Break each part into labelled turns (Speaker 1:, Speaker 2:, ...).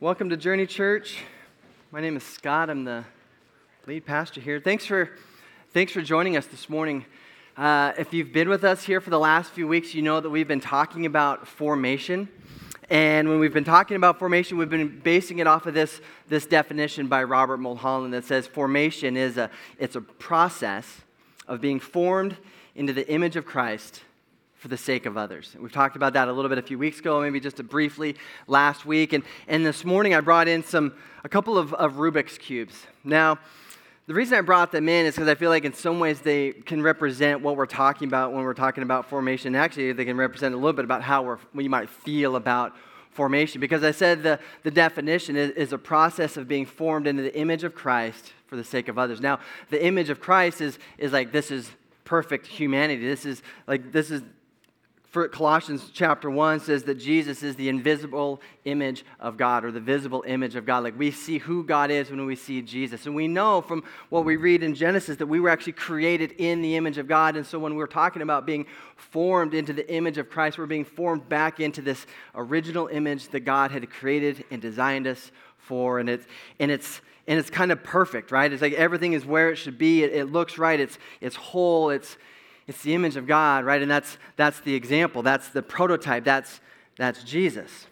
Speaker 1: Welcome to Journey Church. My name is Scott. I'm the lead pastor here. Thanks for, thanks for joining us this morning. Uh, if you've been with us here for the last few weeks, you know that we've been talking about formation. And when we've been talking about formation, we've been basing it off of this, this definition by Robert Mulholland that says formation is a, it's a process of being formed into the image of Christ for the sake of others. We've talked about that a little bit a few weeks ago, maybe just briefly last week. And, and this morning I brought in some, a couple of, of Rubik's Cubes. Now, the reason I brought them in is because I feel like in some ways they can represent what we're talking about when we're talking about formation. Actually, they can represent a little bit about how we're, we might feel about formation. Because I said the, the definition is, is a process of being formed into the image of Christ for the sake of others. Now, the image of Christ is, is like this is perfect humanity. This is like this is for Colossians chapter 1 says that Jesus is the invisible image of God or the visible image of God. Like we see who God is when we see Jesus. And we know from what we read in Genesis that we were actually created in the image of God. And so when we're talking about being formed into the image of Christ, we're being formed back into this original image that God had created and designed us for. And it's, and it's, and it's kind of perfect, right? It's like everything is where it should be. It, it looks right. It's, it's whole. It's, it's the image of God, right? And that's, that's the example, that's the prototype, that's, that's Jesus.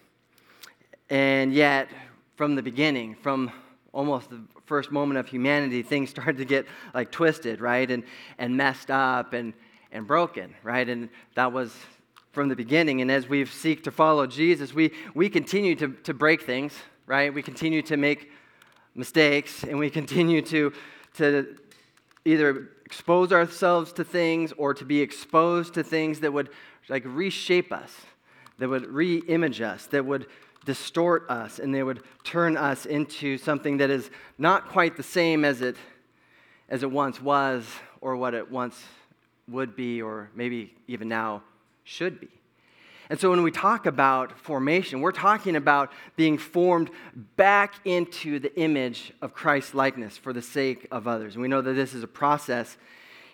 Speaker 1: And yet, from the beginning, from almost the first moment of humanity, things started to get like twisted, right? And, and messed up and, and broken, right? And that was from the beginning. And as we seek to follow Jesus, we, we continue to, to break things, right? We continue to make mistakes and we continue to, to either expose ourselves to things or to be exposed to things that would like reshape us, that would re-image us, that would distort us, and they would turn us into something that is not quite the same as it as it once was or what it once would be or maybe even now should be. And so when we talk about formation, we're talking about being formed back into the image of Christ's likeness for the sake of others. And we know that this is a process.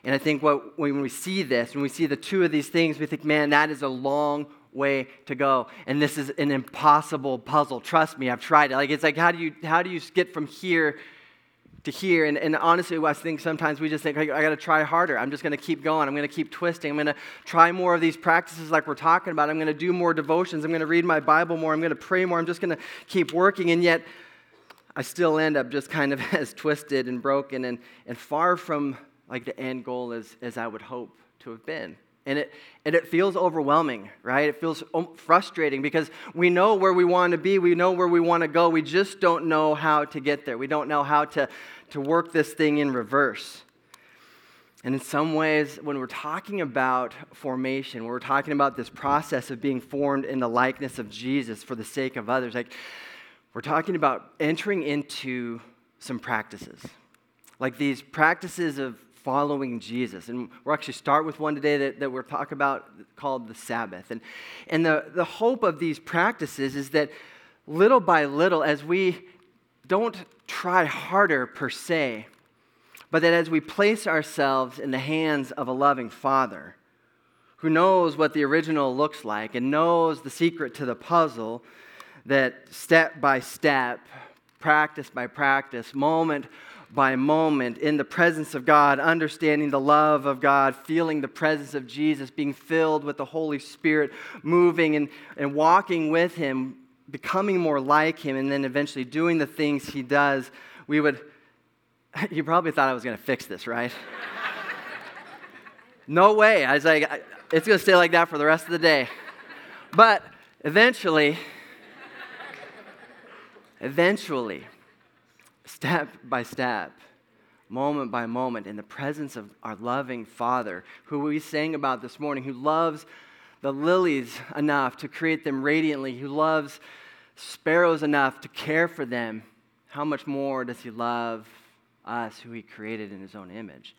Speaker 1: And I think what, when we see this, when we see the two of these things, we think, man, that is a long way to go. And this is an impossible puzzle. Trust me, I've tried it. Like it's like, how do you how do you get from here to hear. And, and honestly, I think sometimes we just think, I, I got to try harder. I'm just going to keep going. I'm going to keep twisting. I'm going to try more of these practices like we're talking about. I'm going to do more devotions. I'm going to read my Bible more. I'm going to pray more. I'm just going to keep working. And yet, I still end up just kind of as twisted and broken and, and far from like the end goal as, as I would hope to have been. And it, and it feels overwhelming, right? It feels um, frustrating because we know where we want to be, we know where we want to go, we just don't know how to get there. We don't know how to, to work this thing in reverse. And in some ways, when we're talking about formation, when we're talking about this process of being formed in the likeness of Jesus for the sake of others, like we're talking about entering into some practices. Like these practices of following Jesus. And we'll actually start with one today that, that we're talking about called the Sabbath. And, and the, the hope of these practices is that little by little, as we don't try harder per se, but that as we place ourselves in the hands of a loving Father who knows what the original looks like and knows the secret to the puzzle, that step by step, practice by practice, moment by moment in the presence of God, understanding the love of God, feeling the presence of Jesus, being filled with the Holy Spirit, moving and, and walking with Him, becoming more like Him, and then eventually doing the things He does, we would. You probably thought I was going to fix this, right? no way. I was like, it's going to stay like that for the rest of the day. But eventually, eventually, step by step, moment by moment, in the presence of our loving Father, who we sang about this morning, who loves the lilies enough to create them radiantly, who loves sparrows enough to care for them, how much more does He love us, who He created in His own image?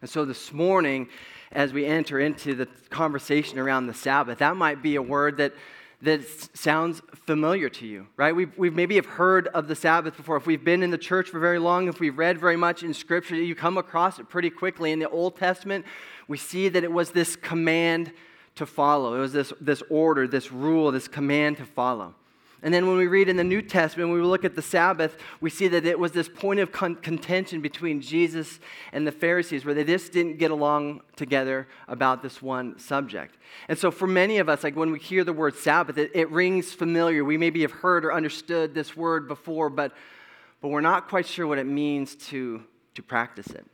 Speaker 1: And so this morning, as we enter into the conversation around the Sabbath, that might be a word that that sounds familiar to you, right? We've, we've maybe have heard of the Sabbath before. If we've been in the church for very long, if we've read very much in Scripture, you come across it pretty quickly. In the Old Testament, we see that it was this command to follow. It was this, this order, this rule, this command to follow. And then when we read in the New Testament, when we look at the Sabbath, we see that it was this point of con- contention between Jesus and the Pharisees where they just didn't get along together about this one subject. And so for many of us, like when we hear the word Sabbath, it, it rings familiar. We maybe have heard or understood this word before, but, but we're not quite sure what it means to, to practice it.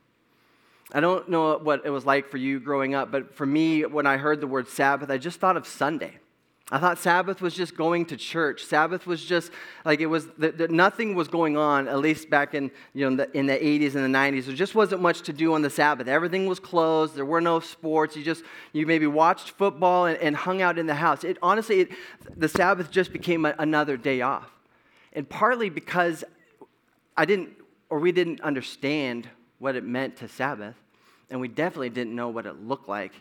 Speaker 1: I don't know what it was like for you growing up, but for me, when I heard the word Sabbath, I just thought of Sunday. I thought Sabbath was just going to church. Sabbath was just like it was, nothing was going on, at least back in, you know, the, in the 80s and the 90s. There just wasn't much to do on the Sabbath. Everything was closed. There were no sports. You just, you maybe watched football and, and hung out in the house. It, honestly, it, the Sabbath just became a, another day off. And partly because I didn't, or we didn't understand what it meant to Sabbath, and we definitely didn't know what it looked like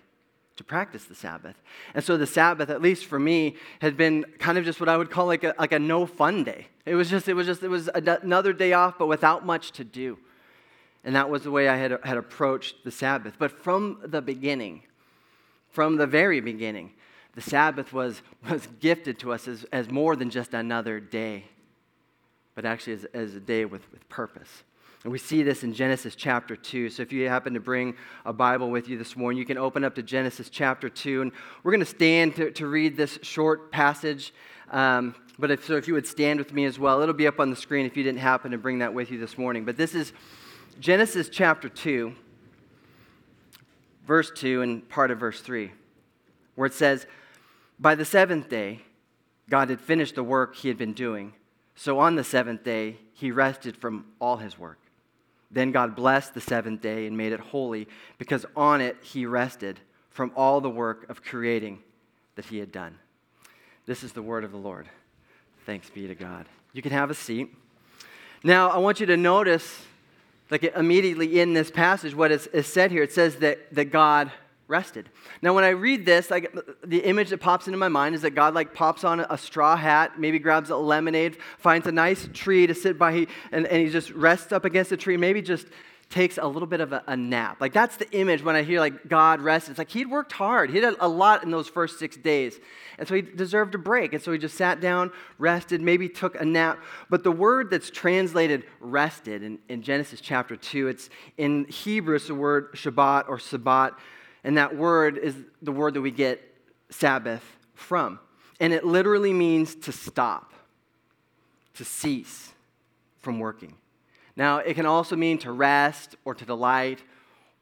Speaker 1: to practice the Sabbath. And so the Sabbath, at least for me, had been kind of just what I would call like a, like a no fun day. It was just, it was just, it was another day off, but without much to do. And that was the way I had, had approached the Sabbath. But from the beginning, from the very beginning, the Sabbath was, was gifted to us as, as more than just another day, but actually as, as a day with, with purpose. And we see this in Genesis chapter 2. So if you happen to bring a Bible with you this morning, you can open up to Genesis chapter 2. And we're going to stand to, read this short passage. Um, but if, so if you would stand with me as well, it'll be up on the screen if you didn't happen to bring that with you this morning. But this is Genesis chapter 2, verse 2, and part of verse 3, where it says, By the seventh day, God had finished the work he had been doing. So on the seventh day, he rested from all his work. Then God blessed the seventh day and made it holy, because on it he rested from all the work of creating that he had done. This is the word of the Lord. Thanks be to God. You can have a seat. Now, I want you to notice, like immediately in this passage, what is, is said here. It says that, that God rested. Now, when I read this, like the image that pops into my mind is that God like pops on a straw hat, maybe grabs a lemonade, finds a nice tree to sit by, and, and he just rests up against the tree, maybe just takes a little bit of a, a, nap. Like that's the image when I hear like God rest. It's like he'd worked hard. He did a lot in those first six days. And so he deserved a break. And so he just sat down, rested, maybe took a nap. But the word that's translated rested in, in Genesis chapter 2, it's in Hebrew, it's the word Shabbat or Sabbat. And that word is the word that we get Sabbath from. And it literally means to stop, to cease from working. Now, it can also mean to rest or to delight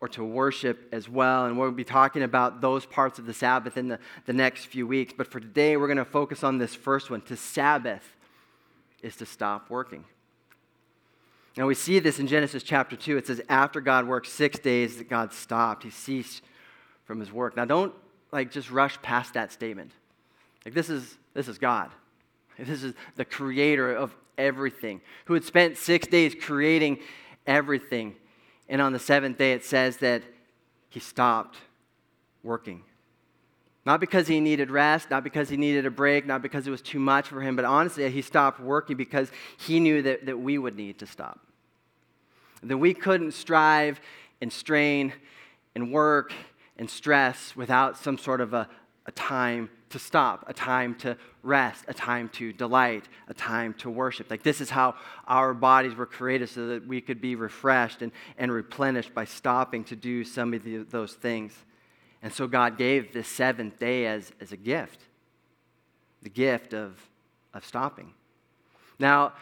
Speaker 1: or to worship as well. And we'll be talking about those parts of the Sabbath in the, the next few weeks. But for today, we're going to focus on this first one. To Sabbath is to stop working. Now, we see this in Genesis chapter 2. It says, After God worked six days, God stopped. He ceased from his work. Now, don't like just rush past that statement. Like this is this is God. This is the creator of everything, who had spent six days creating everything. And on the seventh day, it says that he stopped working. Not because he needed rest, not because he needed a break, not because it was too much for him, but honestly, he stopped working because he knew that, that we would need to stop. That we couldn't strive and strain and work and stress without some sort of a, a time to stop, a time to rest, a time to delight, a time to worship. Like this is how our bodies were created so that we could be refreshed and, and replenished by stopping to do some of the, those things. And so God gave this seventh day as, as a gift the gift of, of stopping. Now,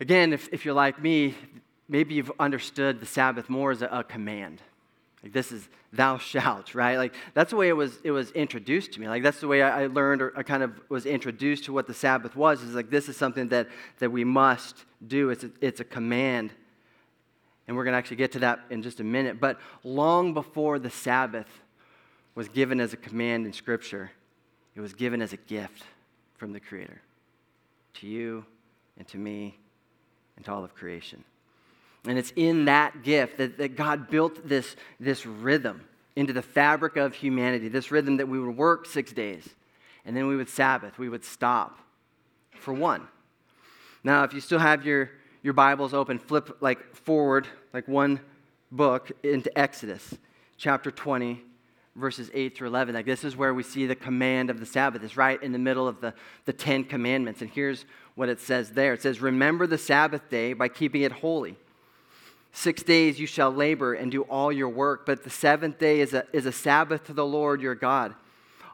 Speaker 1: again, if, if you're like me, maybe you've understood the Sabbath more as a, a command. Like this is thou shalt, right? Like that's the way it was it was introduced to me. Like that's the way I, I learned or I kind of was introduced to what the Sabbath was. Is like this is something that that we must do. It's a, it's a command. And we're going to actually get to that in just a minute. But long before the Sabbath was given as a command in Scripture, it was given as a gift from the Creator to you and to me and to all of creation. And it's in that gift that, that God built this, this rhythm into the fabric of humanity, this rhythm that we would work six days, and then we would Sabbath, we would stop for one. Now, if you still have your, your Bibles open, flip like forward, like one book into Exodus chapter 20, verses 8 through 11. Like, this is where we see the command of the Sabbath. It's right in the middle of the, the Ten Commandments. And here's what it says there it says, Remember the Sabbath day by keeping it holy. Six days you shall labor and do all your work, but the seventh day is a, is a Sabbath to the Lord your God.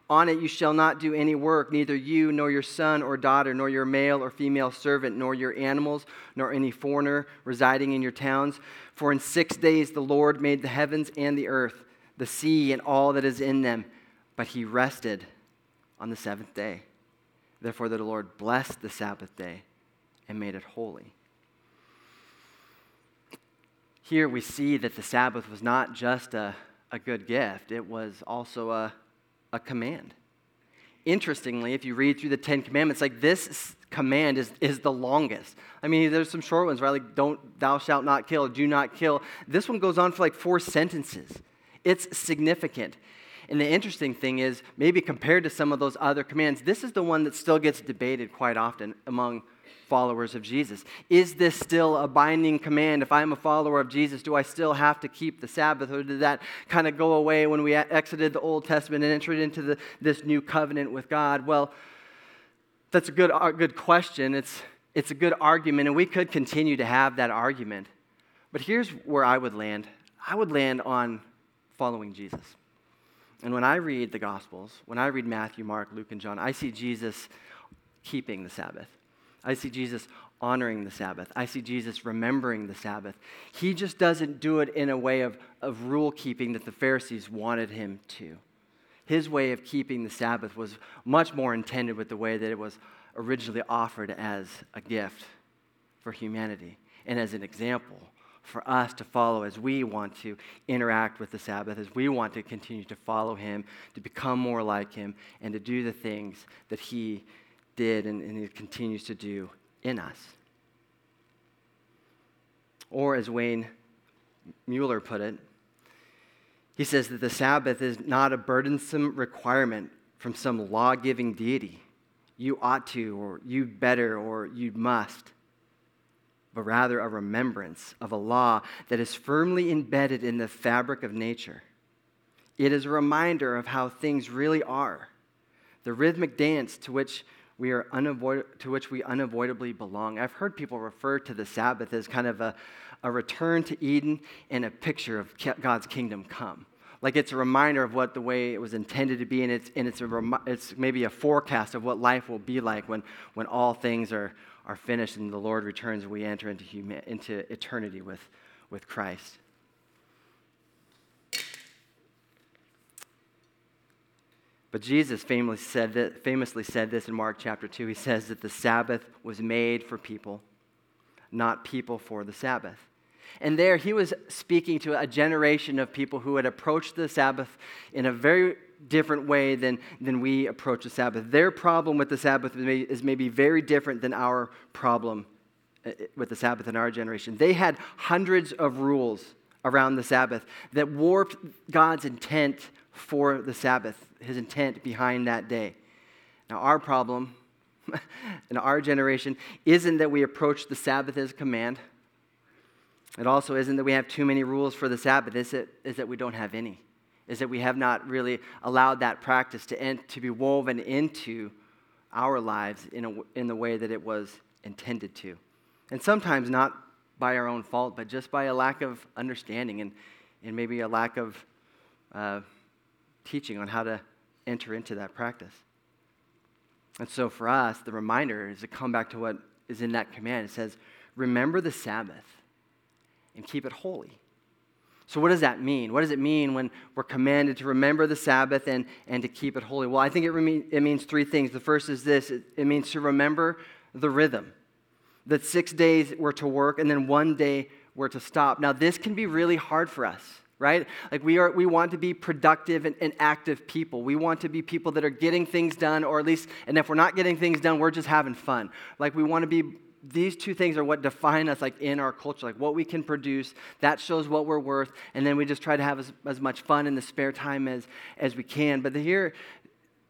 Speaker 1: On it you shall not do any work, neither you, nor your son or daughter, nor your male or female servant, nor your animals, nor any foreigner residing in your towns. For in six days the Lord made the heavens and the earth, the sea and all that is in them, but he rested on the seventh day. Therefore the Lord blessed the Sabbath day and made it holy. Here we see that the Sabbath was not just a, a good gift, it was also a, a command. Interestingly, if you read through the Ten Commandments, like this command is, is the longest. I mean, there's some short ones, right? Like, don't, thou shalt not kill, do not kill. This one goes on for like four sentences. It's significant. And the interesting thing is, maybe compared to some of those other commands, this is the one that still gets debated quite often among followers of Jesus. Is this still a binding command? If I'm a follower of Jesus, do I still have to keep the Sabbath? Or did that kind of go away when we exited the Old Testament and entered into the, this new covenant with God? Well, that's a good, a good question. It's, it's a good argument, and we could continue to have that argument. But here's where I would land I would land on following Jesus. And when I read the Gospels, when I read Matthew, Mark, Luke, and John, I see Jesus keeping the Sabbath. I see Jesus honoring the Sabbath. I see Jesus remembering the Sabbath. He just doesn't do it in a way of, of rule keeping that the Pharisees wanted him to. His way of keeping the Sabbath was much more intended with the way that it was originally offered as a gift for humanity and as an example for us to follow as we want to interact with the Sabbath, as we want to continue to follow Him, to become more like Him, and to do the things that He did and, and he continues to do in us. Or, as Wayne Muller put it, he says that the Sabbath is not a burdensome requirement from some law giving deity. You ought to, or you'd better, or you must, but rather a remembrance of a law that is firmly embedded in the fabric of nature. It is a reminder of how things really are, the rhythmic dance to which we are unavoid- to which we unavoidably belong. I've heard people refer to the Sabbath as kind of a, a return to Eden and a picture of God's kingdom come. Like it's a reminder of what the way it was intended to be, and it's, and it's, a it's maybe a forecast of what life will be like when, when all things are, are finished and the Lord returns and we enter into, huma- into eternity with, with Christ. But Jesus famously said, that, famously said this in Mark chapter 2. He says that the Sabbath was made for people, not people for the Sabbath. And there he was speaking to a generation of people who had approached the Sabbath in a very different way than, than we approach the Sabbath. Their problem with the Sabbath is maybe very different than our problem uh, with the Sabbath in our generation. They had hundreds of rules around the Sabbath that warped God's intent for the Sabbath, his intent behind that day. Now, our problem in our generation isn't that we approach the Sabbath as a command. It also isn't that we have too many rules for the Sabbath, is it is that we don't have any. Is that we have not really allowed that practice to, end, to be woven into our lives in, a, in the way that it was intended to. And sometimes not by our own fault, but just by a lack of understanding and, and maybe a lack of uh, teaching on how to enter into that practice. And so for us, the reminder is to come back to what is in that command. It says, Remember the Sabbath and keep it holy. So, what does that mean? What does it mean when we're commanded to remember the Sabbath and, and to keep it holy? Well, I think it, reme- it means three things. The first is this it, it means to remember the rhythm that six days were to work and then one day were to stop. Now, this can be really hard for us right? Like we, are, we want to be productive and, and, active people. We want to be people that are getting things done, or at least, and if we're not getting things done, we're just having fun. Like we want to be, these two things are what define us like in our culture, like what we can produce, that shows what we're worth, and then we just try to have as, as much fun in the spare time as, as we can. But here,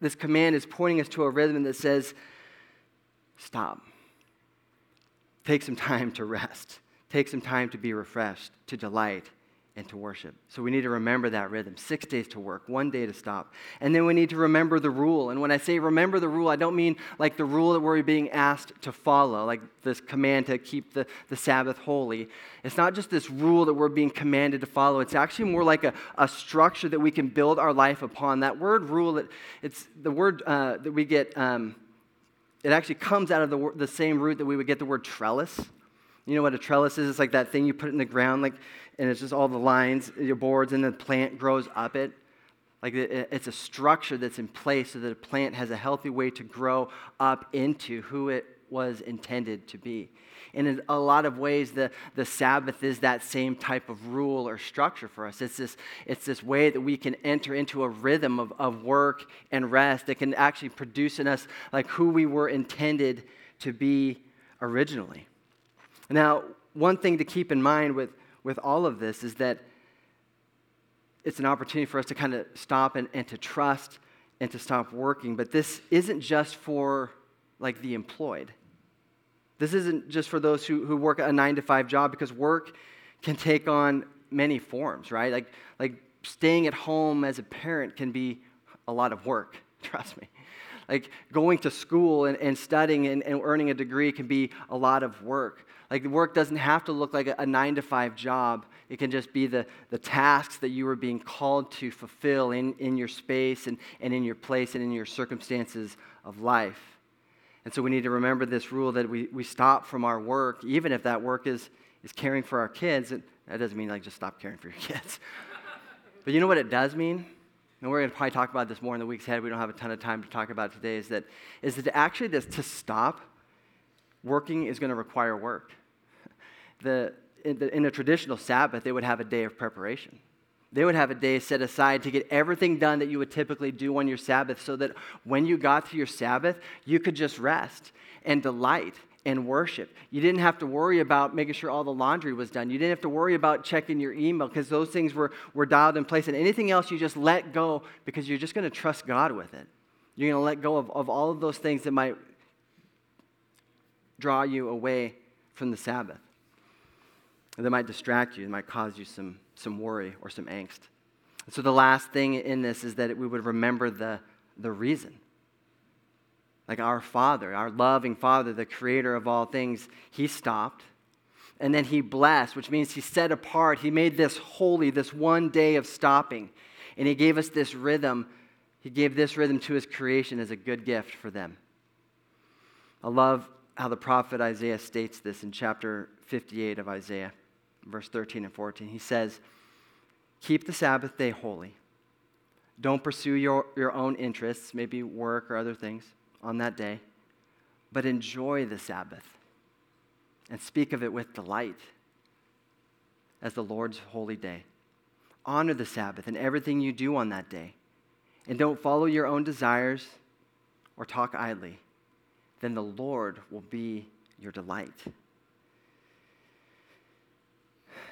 Speaker 1: this command is pointing us to a rhythm that says, stop. Take some time to rest. Take some time to be refreshed, to delight and to worship. So we need to remember that rhythm six days to work, one day to stop. And then we need to remember the rule. And when I say remember the rule, I don't mean like the rule that we're being asked to follow, like this command to keep the, the Sabbath holy. It's not just this rule that we're being commanded to follow, it's actually more like a, a structure that we can build our life upon. That word rule, it, it's the word uh, that we get, um, it actually comes out of the, the same root that we would get the word trellis. You know what a trellis is? It's like that thing you put in the ground, like, and it's just all the lines, your boards, and the plant grows up it. Like it's a structure that's in place so that a plant has a healthy way to grow up into who it was intended to be. And in a lot of ways, the, the Sabbath is that same type of rule or structure for us. It's this, it's this way that we can enter into a rhythm of, of work and rest that can actually produce in us like who we were intended to be originally. Now, one thing to keep in mind with, with all of this is that it's an opportunity for us to kind of stop and, and to trust and to stop working. But this isn't just for like the employed. This isn't just for those who, who work a nine to five job because work can take on many forms, right? Like, like staying at home as a parent can be a lot of work, trust me. Like going to school and, and studying and, and earning a degree can be a lot of work. Like work doesn't have to look like a, a nine to five job. It can just be the, the tasks that you are being called to fulfill in, in your space and, and in your place and in your circumstances of life. And so we need to remember this rule that we, we stop from our work, even if that work is, is caring for our kids. That doesn't mean like just stop caring for your kids. but you know what it does mean? And we're going to probably talk about this more in the weeks ahead. We don't have a ton of time to talk about today. Is that, is that actually this, to stop working is going to require work the, in, the, in a traditional Sabbath, they would have a day of preparation. They would have a day set aside to get everything done that you would typically do on your Sabbath so that when you got to your Sabbath, you could just rest and delight and worship. You didn't have to worry about making sure all the laundry was done. You didn't have to worry about checking your email because those things were, were dialed in place. And anything else you just let go because you're just going to trust God with it. You're going to let go of, of all of those things that might draw you away from the Sabbath that might distract you, it might cause you some, some worry or some angst. So, the last thing in this is that we would remember the, the reason. Like our Father, our loving Father, the creator of all things, He stopped and then He blessed, which means He set apart. He made this holy, this one day of stopping. And He gave us this rhythm. He gave this rhythm to His creation as a good gift for them. I love how the prophet Isaiah states this in chapter 58 of Isaiah verse 13 and 14. He says, Keep the Sabbath day holy. Don't pursue your, your own interests, maybe work or other things, on that day, but enjoy the Sabbath and speak of it with delight as the Lord's holy day. Honor the Sabbath and everything you do on that day. And don't follow your own desires or talk idly. Then the Lord will be your delight.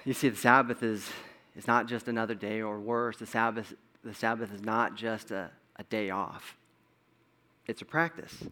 Speaker 1: You see, the Sabbath is, is not just another day, or worse, the Sabbath, the Sabbath is not just a, a day off, it's a practice.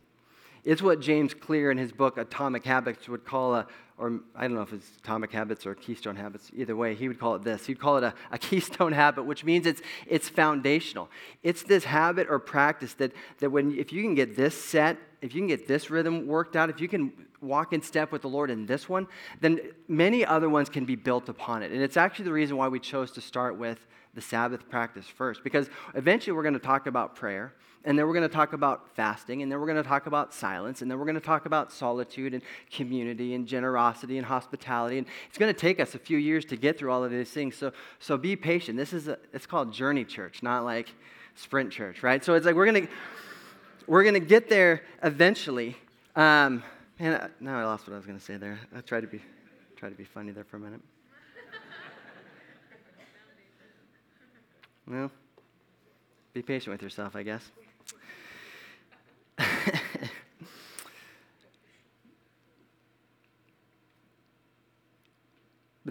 Speaker 1: It's what James Clear in his book Atomic Habits would call a, or I don't know if it's Atomic Habits or Keystone Habits, either way, he would call it this. He'd call it a, a keystone habit, which means it's, it's foundational. It's this habit or practice that, that when, if you can get this set, if you can get this rhythm worked out, if you can walk in step with the Lord in this one, then many other ones can be built upon it. And it's actually the reason why we chose to start with the Sabbath practice first, because eventually we're going to talk about prayer, and then we're going to talk about fasting, and then we're going to talk about silence, and then we're going to talk about solitude and community and generosity and hospitality. And it's going to take us a few years to get through all of these things. So, so be patient. This is a, it's called journey church, not like sprint church, right? So it's like we're going to we're going to get there eventually. Um, Man, now I lost what I was going to say there. I tried to be, try to be funny there for a minute. well, be patient with yourself, I guess. but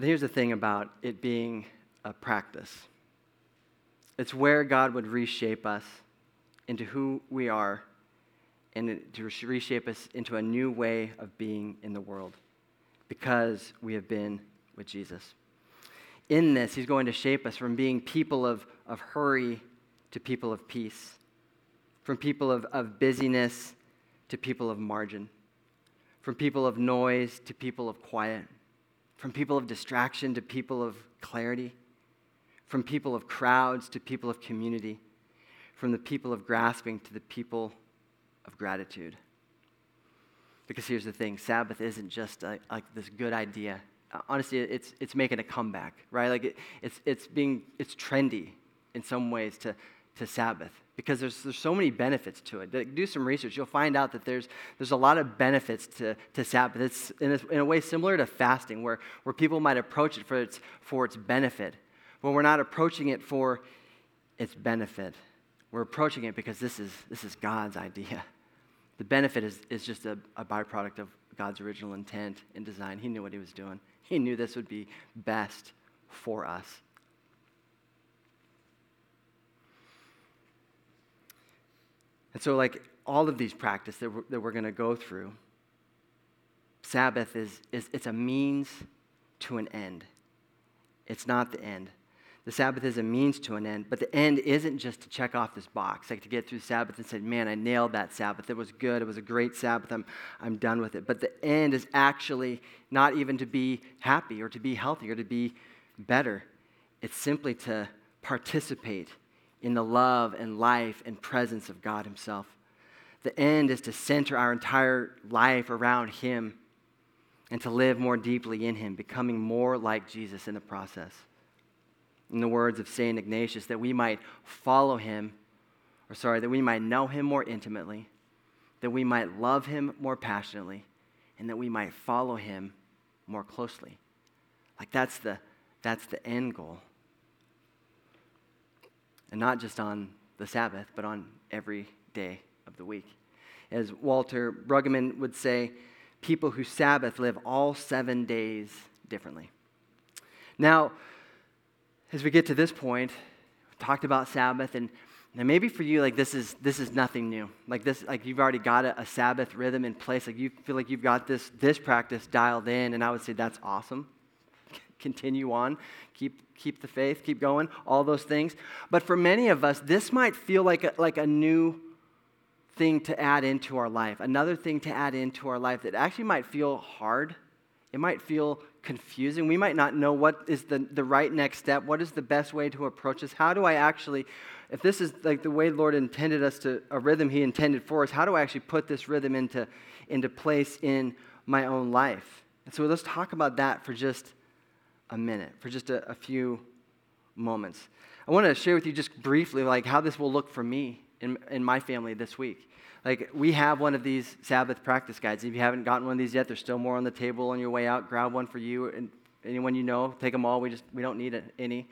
Speaker 1: here's the thing about it being a practice it's where God would reshape us into who we are and to reshape us into a new way of being in the world because we have been with Jesus. in this, He's going to shape us from being people of, of hurry to people of peace, from people of, of busyness to people of margin, from people of noise to people of quiet, from people of distraction to people of clarity, from people of crowds to people of community, from the people of grasping to the people of gratitude. Because here's the thing Sabbath isn't just a, like this good idea. Uh, honestly, it's, it's making a comeback, right? Like it, it's, it's being, it's trendy in some ways to, to Sabbath because there's, there's so many benefits to it. Do some research. You'll find out that there's, there's a lot of benefits to, to Sabbath. It's in a, in a way similar to fasting, where, where people might approach it for its, for its benefit, but we're not approaching it for its benefit. We're approaching it because this is, this is God's idea. The benefit is, is just a, a byproduct of God's original intent and design. He knew what he was doing, he knew this would be best for us. And so, like all of these practices that we're, that we're going to go through, Sabbath is, is it's a means to an end. It's not the end. The Sabbath is a means to an end, but the end isn't just to check off this box, like to get through Sabbath and say, man, I nailed that Sabbath. It was good. It was a great Sabbath. I'm, I'm done with it. But the end is actually not even to be happy or to be healthy or to be better. It's simply to participate in the love and life and presence of God Himself. The end is to center our entire life around Him and to live more deeply in Him, becoming more like Jesus in the process. In the words of St. Ignatius, that we might follow Him, or sorry, that we might know Him more intimately, that we might love Him more passionately, and that we might follow Him more closely. Like that's the, that's the end goal. And not just on the Sabbath, but on every day of the week. As Walter Brueggemann would say, people who Sabbath live all seven days differently. Now, as we get to this point, talked about Sabbath, and, and maybe for you, like this is this is nothing new. Like this, like you've already got a, a Sabbath rhythm in place. Like you feel like you've got this this practice dialed in, and I would say that's awesome continue on, keep, keep the faith, keep going, all those things. But for many of us, this might feel like a, like a new thing to add into our life, another thing to add into our life that actually might feel hard. It might feel confusing. We might not know what is the, the right next step. What is the best way to approach this? How do I actually, if this is like the way Lord intended us to, a rhythm He intended for us, how do I actually put this rhythm into, into place in my own life? And so let's talk about that for just a minute, for just a, a few moments. I want to share with you just briefly like how this will look for me in, in my family this week. Like we have one of these Sabbath practice guides. If you haven't gotten one of these yet, there's still more on the table on your way out. Grab one for you and anyone you know. Take them all. We just we don't need any.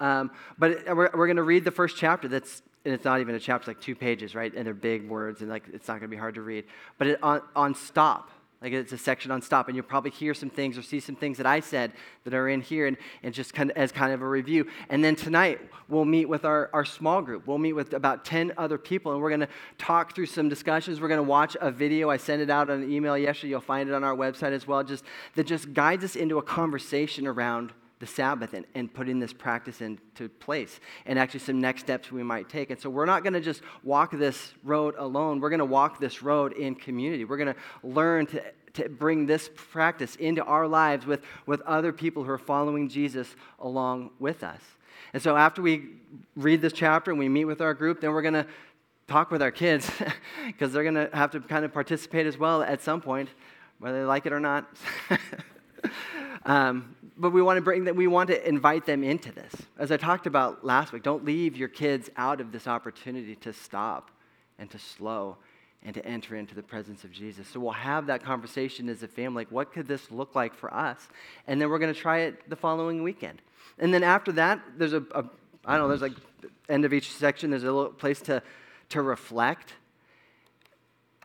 Speaker 1: Um, but we're, we're going to read the first chapter. That's and it's not even a chapter, it's like two pages, right? And they're big words, and like it's not going to be hard to read. But it, on on stop like it's a section on stop, and you'll probably hear some things or see some things that I said that are in here, and, and just kind of, as kind of a review. And then tonight, we'll meet with our, our small group. We'll meet with about 10 other people, and we're going to talk through some discussions. We're going to watch a video. I sent it out on an email yesterday. You'll find it on our website as well, just, that just guides us into a conversation around the Sabbath and, and putting this practice into place and actually some next steps we might take. And so we're not going to just walk this road alone. We're going to walk this road in community. We're going to learn to, to bring this practice into our lives with, with other people who are following Jesus along with us. And so after we read this chapter and we meet with our group, then we're going to talk with our kids because they're going to have to kind of participate as well at some point, whether they like it or not. um, but we want to bring that we want to invite them into this. As i talked about last week don't leave your kids out of this opportunity to stop and to slow and to enter into the presence of jesus. So we'll have that conversation as a family like what could this look like for us? And then we're going to try it the following weekend. And then after that there's a, a i don't know there's like end of each section there's a little place to to reflect.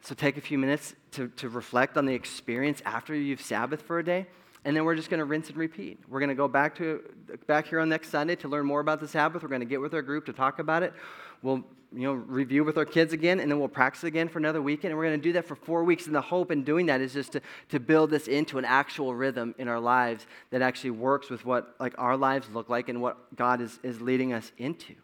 Speaker 1: So take a few minutes to, to reflect on the experience after you've sabbath for a day and then we're just going to rinse and repeat. We're going to go back to back here on next Sunday to learn more about the Sabbath. We're going to get with our group to talk about it. We'll you know review with our kids again, and then we'll practice again for another weekend. And we're going to do that for four weeks. And the hope in doing that is just to, to build this into an actual rhythm in our lives that actually works with what like our lives look like and what God is, is leading us into.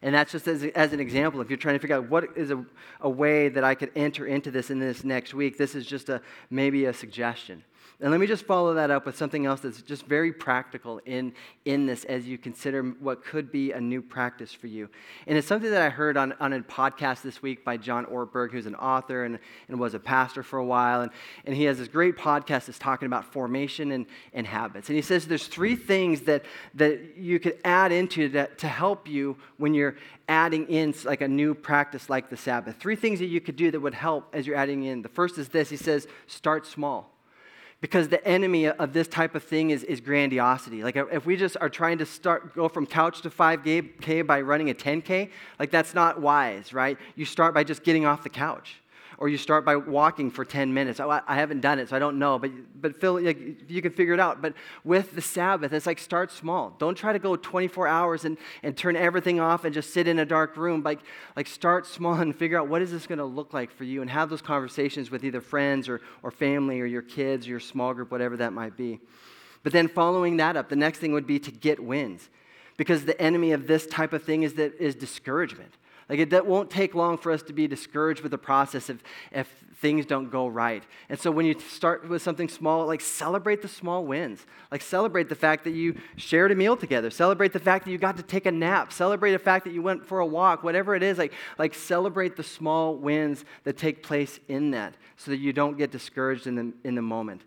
Speaker 1: And that's just as, as an example. If you're trying to figure out what is a, a way that I could enter into this in this next week, this is just a maybe a suggestion. And let me just follow that up with something else that's just very practical in, in this as you consider what could be a new practice for you. And it's something that I heard on, on a podcast this week by John Ortberg, who's an author and, and was a pastor for a while. And, and he has this great podcast that's talking about formation and, and habits. And he says there's three things that, that you could add into that to help you when you're adding in like a new practice like the Sabbath. Three things that you could do that would help as you're adding in. The first is this he says, start small because the enemy of this type of thing is, is grandiosity. Like if we just are trying to start go from couch to 5K by running a 10K, like that's not wise, right? You start by just getting off the couch or you start by walking for 10 minutes. Oh, I, I haven't done it, so I don't know, but, but Phil, like, you can figure it out. But with the Sabbath, it's like start small. Don't try to go 24 hours and, and turn everything off and just sit in a dark room. Like, like start small and figure out what is this going to look like for you and have those conversations with either friends or, or family or your kids or your small group, whatever that might be. But then following that up, the next thing would be to get wins. Because the enemy of this type of thing is, that, is discouragement. Like it won't take long for us to be discouraged with the process if, if things don't go right. And so when you start with something small, like celebrate the small wins. Like celebrate the fact that you shared a meal together. Celebrate the fact that you got to take a nap. Celebrate the fact that you went for a walk. Whatever it is, like, like celebrate the small wins that take place in that so that you don't get discouraged in the, in the moment.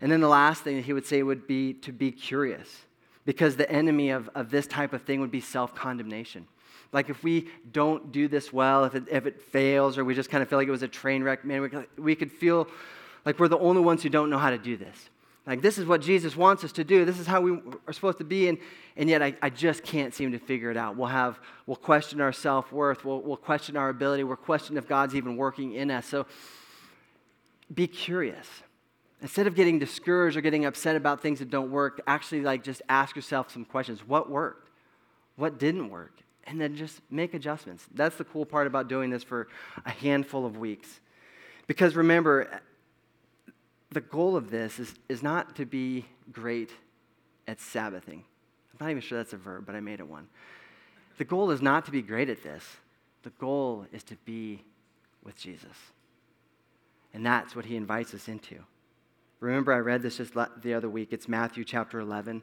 Speaker 1: And then the last thing that he would say would be to be curious because the enemy of, of this type of thing would be self condemnation. Like if we don't do this well, if it, if it fails, or we just kind of feel like it was a train wreck, man, we, we could feel like we're the only ones who don't know how to do this. Like this is what Jesus wants us to do. This is how we are supposed to be, and, and yet I, I just can't seem to figure it out. We'll have we'll question our self-worth, we'll, we'll question our ability, we'll question if God's even working in us. So be curious. Instead of getting discouraged or getting upset about things that don't work, actually like just ask yourself some questions. What worked? What didn't work? And then just make adjustments. That's the cool part about doing this for a handful of weeks. Because remember, the goal of this is, is not to be great at Sabbathing. I'm not even sure that's a verb, but I made it one. The goal is not to be great at this, the goal is to be with Jesus. And that's what he invites us into. Remember, I read this just the other week. It's Matthew chapter 11.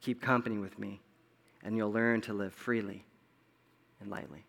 Speaker 1: Keep company with me, and you'll learn to live freely and lightly.